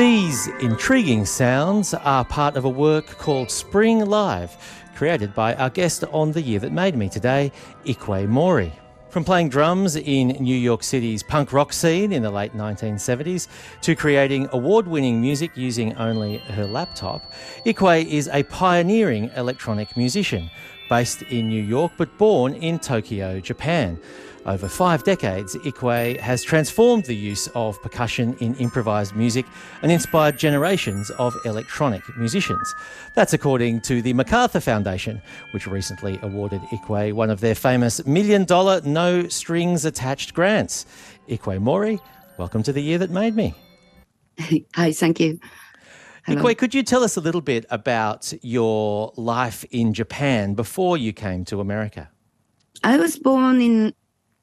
These intriguing sounds are part of a work called Spring Live, created by our guest on The Year That Made Me today, Ikue Mori. From playing drums in New York City's punk rock scene in the late 1970s to creating award winning music using only her laptop, Ikue is a pioneering electronic musician based in New York but born in Tokyo, Japan. Over five decades, Ikue has transformed the use of percussion in improvised music and inspired generations of electronic musicians. That's according to the MacArthur Foundation, which recently awarded Ikue one of their famous million dollar no strings attached grants. Ikue Mori, welcome to the year that made me. Hi, thank you. Hello. Ikue, could you tell us a little bit about your life in Japan before you came to America? I was born in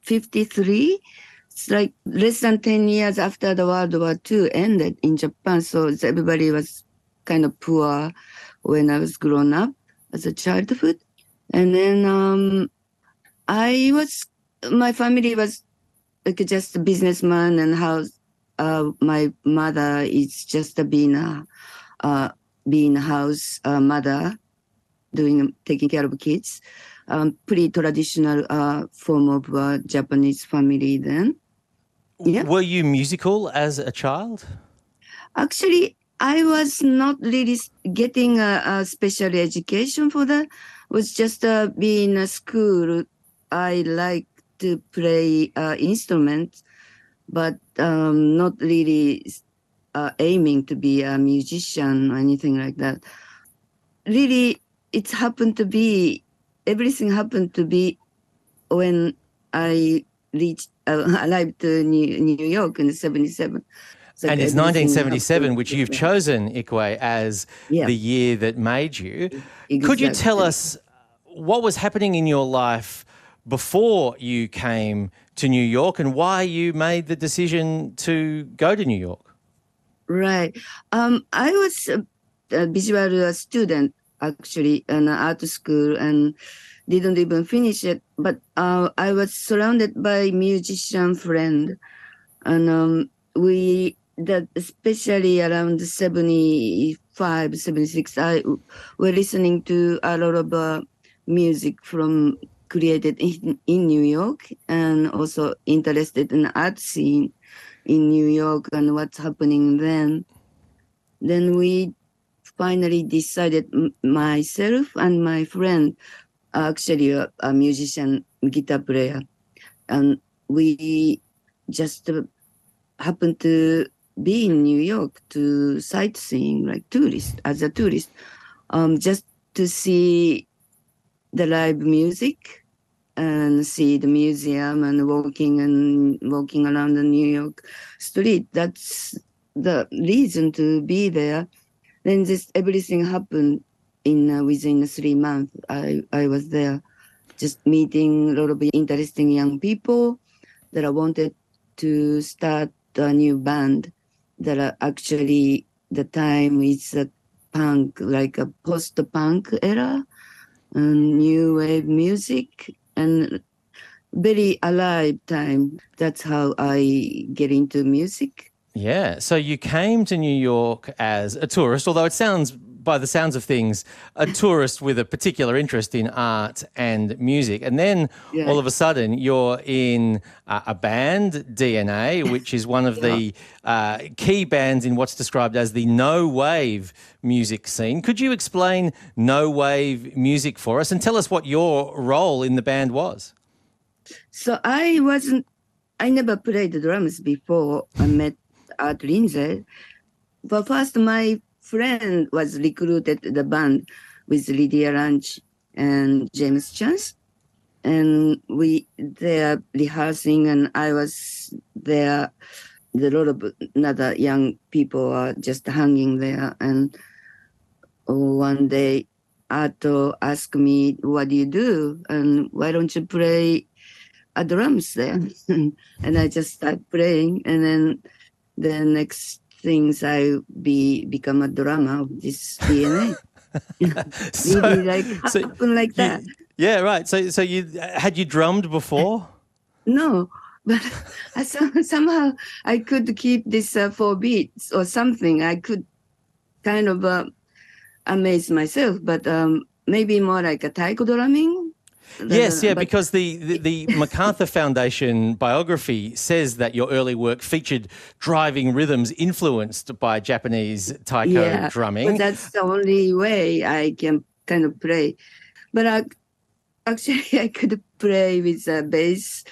53. It's like less than 10 years after the World War II ended in Japan. So everybody was kind of poor when I was grown up as a childhood. And then um, I was, my family was like just a businessman and how uh, my mother is just a being a, uh, being a house uh, mother, doing, taking care of kids um, pretty traditional uh, form of uh, Japanese family then. Yeah. Were you musical as a child? Actually, I was not really getting a, a special education for that. It was just uh, being a school. I like to play uh, instruments, but um, not really uh, aiming to be a musician or anything like that. Really, it happened to be everything happened to be when I reached uh, arrived to New, New York in '77. So and it's 1977, which you've chosen, Ikue, as yeah. the year that made you. Exactly. Could you tell us what was happening in your life before you came to New York and why you made the decision to go to New York? Right. Um, I was a, a visual student actually an art school and didn't even finish it. But uh, I was surrounded by musician friend, and um, we that especially around 75, 76, I were listening to a lot of uh, music from created in, in New York and also interested in art scene in New York and what's happening then. Then we finally decided myself and my friend, actually a, a musician, guitar player, and we just uh, happened to be in New York to sightseeing like tourist as a tourist, um, just to see the live music and see the museum and walking and walking around the New York street. That's the reason to be there. Then this everything happened in uh, within three months. I I was there, just meeting a lot of interesting young people that I wanted to start a new band. That are actually the time is a punk, like a post-punk era, and new wave music, and very alive time. That's how I get into music. Yeah. So you came to New York as a tourist, although it sounds, by the sounds of things, a tourist with a particular interest in art and music. And then yeah. all of a sudden you're in uh, a band, DNA, which is one of yeah. the uh, key bands in what's described as the no wave music scene. Could you explain no wave music for us and tell us what your role in the band was? So I wasn't, I never played the drums before I met Arto Lindsay. But first, my friend was recruited to the band with Lydia Lunch and James Chance. And we there rehearsing, and I was there. A lot of other young people are just hanging there. And one day, Arto asked me, "What do you do? And why don't you play a drums there?" and I just started playing, and then the next things I be become a drama of this DNA. so, really like so happen like that. yeah, right. So so you had you drummed before? No, but I, somehow I could keep this uh, four beats or something. I could kind of uh, amaze myself, but um, maybe more like a taiko drumming. Yes, yeah, because the, the, the MacArthur Foundation biography says that your early work featured driving rhythms influenced by Japanese taiko yeah, drumming. But that's the only way I can kind of play. But I, actually, I could play with a bass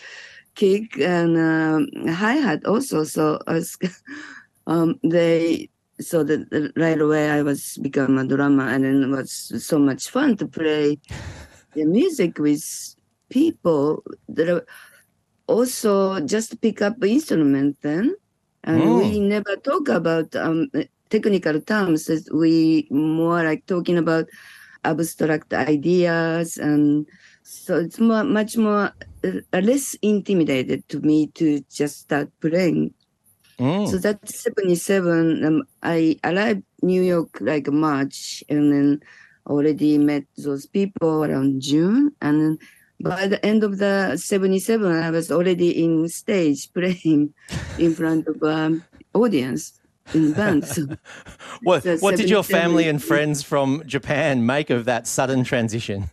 kick and um, hi hat also. So I was, um, they so that right away I was become a drummer, and then it was so much fun to play the music with people that are also just pick up instrument then, and oh. we never talk about um, technical terms. We more like talking about abstract ideas and so it's more, much more uh, less intimidated to me to just start playing. Mm. So that's 77. Um, I arrived New York like March and then already met those people around June. And by the end of the 77, I was already in stage playing in front of um, audience in band. So what, what did your family and friends from Japan make of that sudden transition?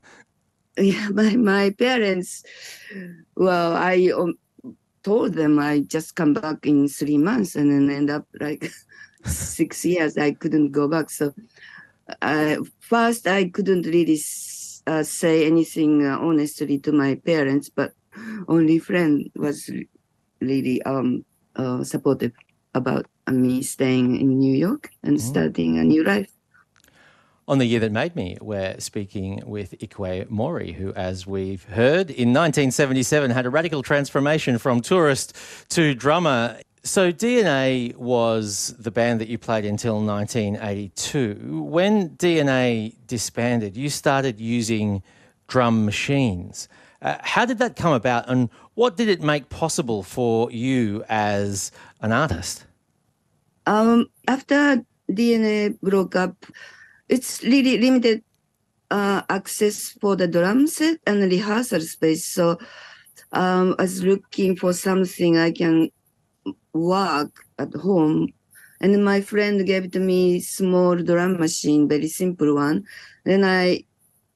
yeah, my, my parents, well, I um, told them I just come back in three months and then end up like six years. I couldn't go back. So uh, first, I couldn't really uh, say anything uh, honestly to my parents, but only friend was really um, uh, supportive about me staying in New York and mm-hmm. starting a new life. On the year that made me, we're speaking with Ikue Mori, who, as we've heard, in 1977 had a radical transformation from tourist to drummer. So, DNA was the band that you played until 1982. When DNA disbanded, you started using drum machines. Uh, how did that come about, and what did it make possible for you as an artist? Um, after DNA broke up, it's really limited uh, access for the drum set and rehearsal space. So um, I was looking for something I can work at home. And my friend gave to me small drum machine, very simple one. Then I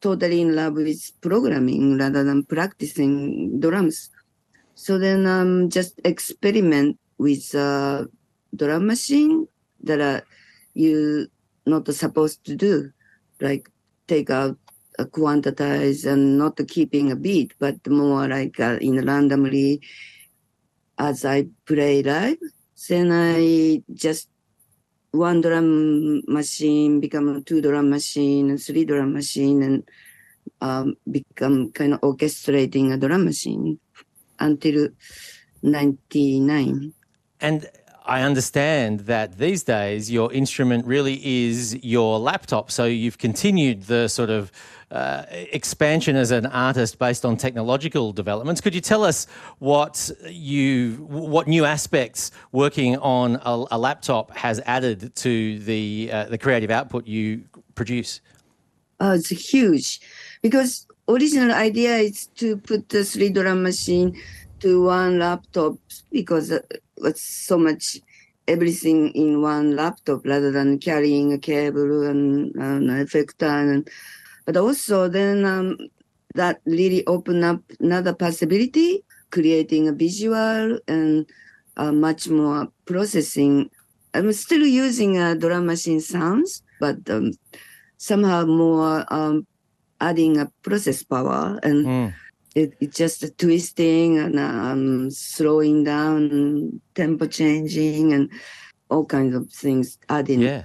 totally in love with programming rather than practicing drums. So then um just experiment with a drum machine that uh, you not supposed to do, like take out a quantize and not keeping a beat, but more like uh, in randomly as I play live. Then I just one drum machine become two drum machine, three drum machine, and um, become kind of orchestrating a drum machine until 99. And I understand that these days your instrument really is your laptop. So you've continued the sort of uh, expansion as an artist based on technological developments. Could you tell us what you what new aspects working on a, a laptop has added to the uh, the creative output you produce? Oh, it's huge because original idea is to put the three drum machine to one laptop because it's so much everything in one laptop rather than carrying a cable and an effector and but also then um, that really opened up another possibility creating a visual and uh, much more processing. I'm still using uh, drum machine sounds but um, somehow more um, adding a process power and mm it, it's just twisting and um, slowing down, tempo changing, and all kinds of things adding. Yeah.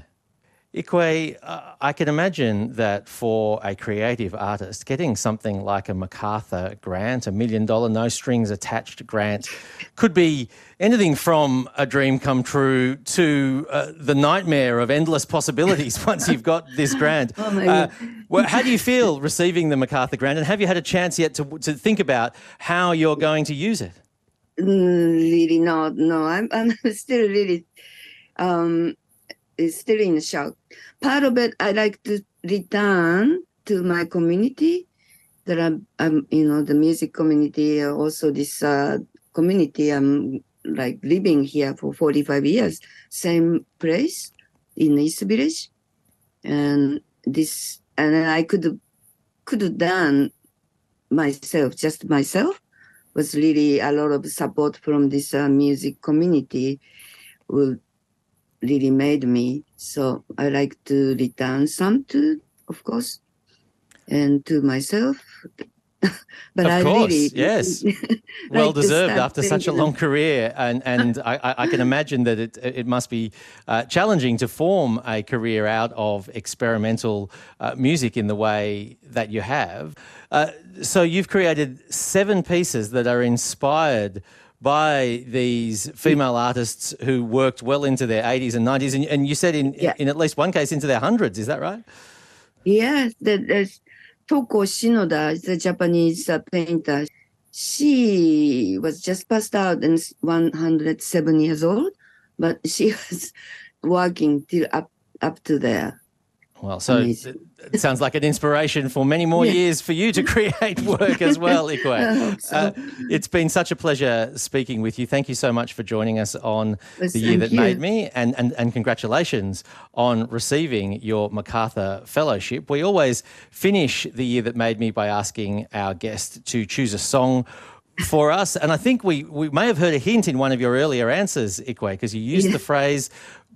Ikue, uh, I can imagine that for a creative artist, getting something like a MacArthur grant, a million dollar no strings attached grant, could be anything from a dream come true to uh, the nightmare of endless possibilities once you've got this grant. oh uh, well, how do you feel receiving the MacArthur grant, and have you had a chance yet to, to think about how you're going to use it? Mm, really, not. no. I'm, I'm still really. Um, is still in shock. Part of it, I like to return to my community. That I'm, I'm you know, the music community, also this uh, community. I'm like living here for 45 years, same place in East Village. And this, and I could, could have done myself, just myself, was really a lot of support from this uh, music community who really made me. So I like to return some to, of course, and to myself. but of I course, really, yes, well deserved after such a long career, and and I, I, can imagine that it it must be uh, challenging to form a career out of experimental uh, music in the way that you have. Uh, so you've created seven pieces that are inspired by these female artists who worked well into their 80s and 90s, and, and you said in, yeah. in at least one case into their hundreds. Is that right? Yes, there's Toko Shinoda is a Japanese uh, painter. She was just passed out and 107 years old, but she was working till up up to there. Well, so it, it, sounds like an inspiration for many more yeah. years for you to create work as well, Ikue. So. Uh, it's been such a pleasure speaking with you. Thank you so much for joining us on The Year That you. Made Me, and, and, and congratulations on receiving your MacArthur Fellowship. We always finish The Year That Made Me by asking our guest to choose a song for us. And I think we, we may have heard a hint in one of your earlier answers, Ikue, because you used yeah. the phrase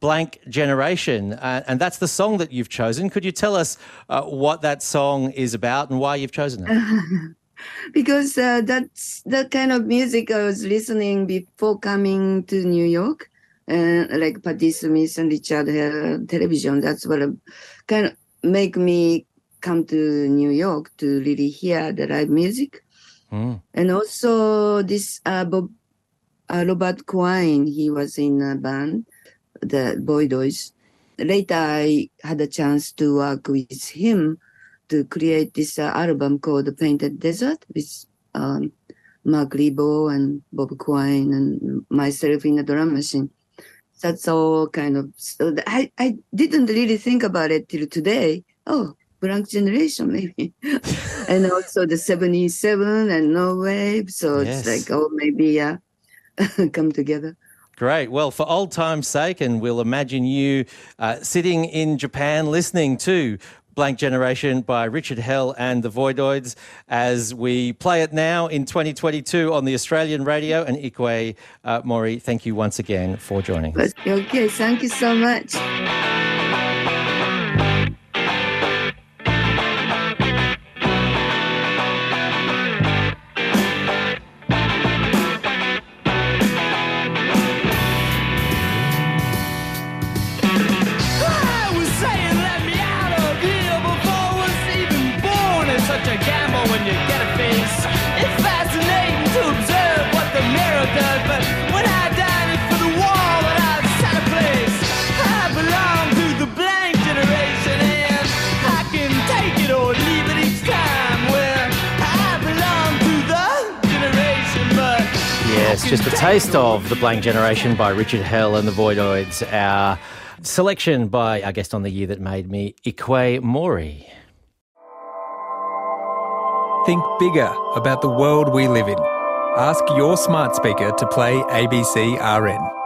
blank generation. Uh, and that's the song that you've chosen. Could you tell us uh, what that song is about and why you've chosen it? because uh, that's the kind of music I was listening before coming to New York. And like Patti Smith and Richard Hell television, that's what kind of make me come to New York to really hear the live music. Mm. And also this uh, Bob, uh, Robert Quine, he was in a band the Voidoids. Later, I had a chance to work with him to create this uh, album called The Painted Desert with um, Marc Ribot and Bob Quine and myself in the drum machine. That's all kind of, so I, I didn't really think about it till today. Oh, blank generation maybe and also the 77 and no wave so yes. it's like oh maybe yeah come together Great. Well, for old time's sake, and we'll imagine you uh, sitting in Japan listening to Blank Generation by Richard Hell and the Voidoids as we play it now in 2022 on the Australian radio. And Ikue uh, Mori, thank you once again for joining us. Okay, thank you so much. Yes, just a taste of The Blank Generation by Richard Hell and the Voidoids. Our selection by our guest on the year that made me, Ikue Mori. Think bigger about the world we live in. Ask your smart speaker to play ABC RN.